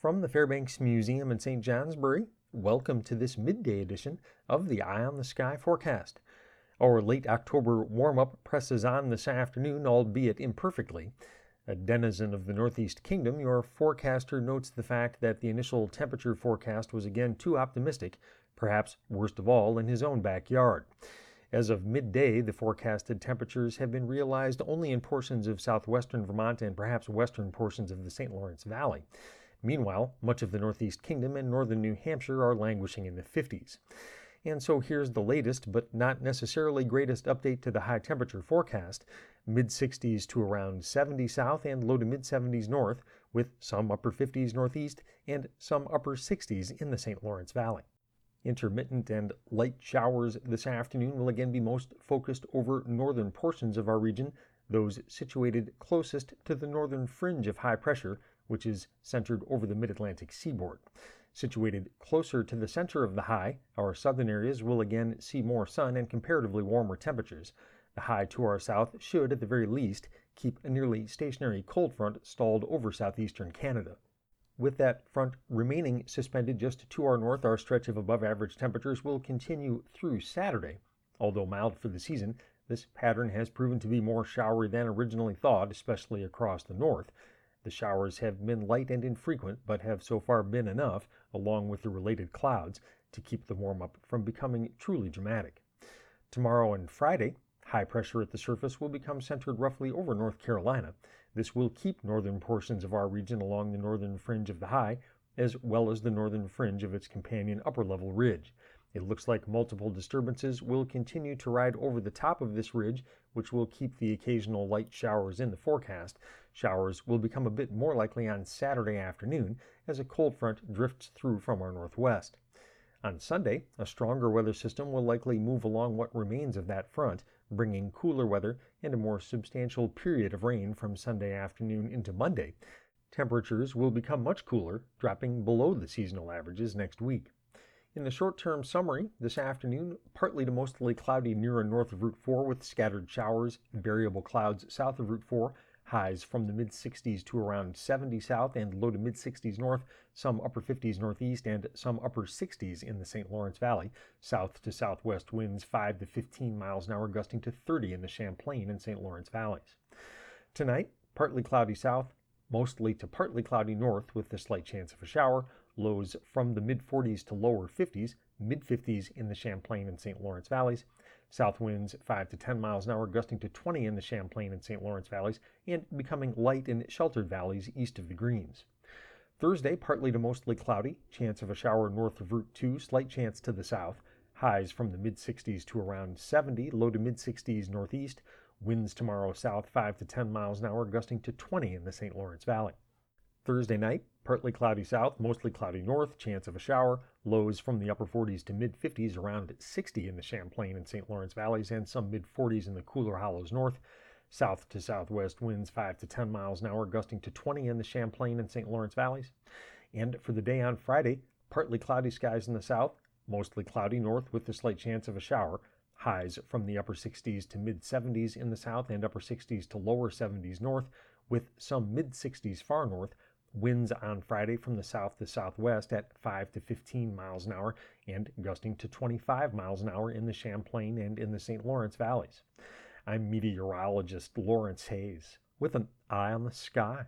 From the Fairbanks Museum in St. Johnsbury, welcome to this midday edition of the Eye on the Sky forecast. Our late October warm up presses on this afternoon, albeit imperfectly. A denizen of the Northeast Kingdom, your forecaster notes the fact that the initial temperature forecast was again too optimistic, perhaps worst of all in his own backyard. As of midday, the forecasted temperatures have been realized only in portions of southwestern Vermont and perhaps western portions of the St. Lawrence Valley. Meanwhile, much of the Northeast Kingdom and northern New Hampshire are languishing in the 50s. And so here's the latest, but not necessarily greatest update to the high temperature forecast mid 60s to around 70 south and low to mid 70s north, with some upper 50s northeast and some upper 60s in the St. Lawrence Valley. Intermittent and light showers this afternoon will again be most focused over northern portions of our region, those situated closest to the northern fringe of high pressure, which is centered over the mid Atlantic seaboard. Situated closer to the center of the high, our southern areas will again see more sun and comparatively warmer temperatures. The high to our south should, at the very least, keep a nearly stationary cold front stalled over southeastern Canada. With that front remaining suspended just to our north, our stretch of above average temperatures will continue through Saturday. Although mild for the season, this pattern has proven to be more showery than originally thought, especially across the north. The showers have been light and infrequent, but have so far been enough, along with the related clouds, to keep the warm up from becoming truly dramatic. Tomorrow and Friday, high pressure at the surface will become centered roughly over North Carolina. This will keep northern portions of our region along the northern fringe of the high, as well as the northern fringe of its companion upper level ridge. It looks like multiple disturbances will continue to ride over the top of this ridge, which will keep the occasional light showers in the forecast. Showers will become a bit more likely on Saturday afternoon as a cold front drifts through from our northwest. On Sunday, a stronger weather system will likely move along what remains of that front, bringing cooler weather and a more substantial period of rain from Sunday afternoon into Monday. Temperatures will become much cooler, dropping below the seasonal averages next week. In the short term summary, this afternoon, partly to mostly cloudy near and north of Route 4 with scattered showers, and variable clouds south of Route 4, highs from the mid 60s to around 70 south and low to mid 60s north, some upper 50s northeast, and some upper 60s in the St. Lawrence Valley. South to southwest winds 5 to 15 miles an hour, gusting to 30 in the Champlain and St. Lawrence valleys. Tonight, partly cloudy south, mostly to partly cloudy north with a slight chance of a shower, lows from the mid 40s to lower 50s, mid 50s in the Champlain and St. Lawrence valleys. South winds 5 to 10 miles an hour, gusting to 20 in the Champlain and St. Lawrence valleys, and becoming light in sheltered valleys east of the Greens. Thursday, partly to mostly cloudy, chance of a shower north of Route 2, slight chance to the south. Highs from the mid 60s to around 70, low to mid 60s northeast. Winds tomorrow south 5 to 10 miles an hour, gusting to 20 in the St. Lawrence Valley. Thursday night, partly cloudy south, mostly cloudy north, chance of a shower, lows from the upper 40s to mid 50s, around 60 in the Champlain and St. Lawrence valleys, and some mid 40s in the cooler hollows north. South to southwest winds 5 to 10 miles an hour, gusting to 20 in the Champlain and St. Lawrence valleys. And for the day on Friday, partly cloudy skies in the south, mostly cloudy north with a slight chance of a shower. Highs from the upper 60s to mid 70s in the south and upper 60s to lower 70s north, with some mid 60s far north Winds on Friday from the south to southwest at 5 to 15 miles an hour and gusting to 25 miles an hour in the Champlain and in the St. Lawrence valleys. I'm meteorologist Lawrence Hayes with an eye on the sky.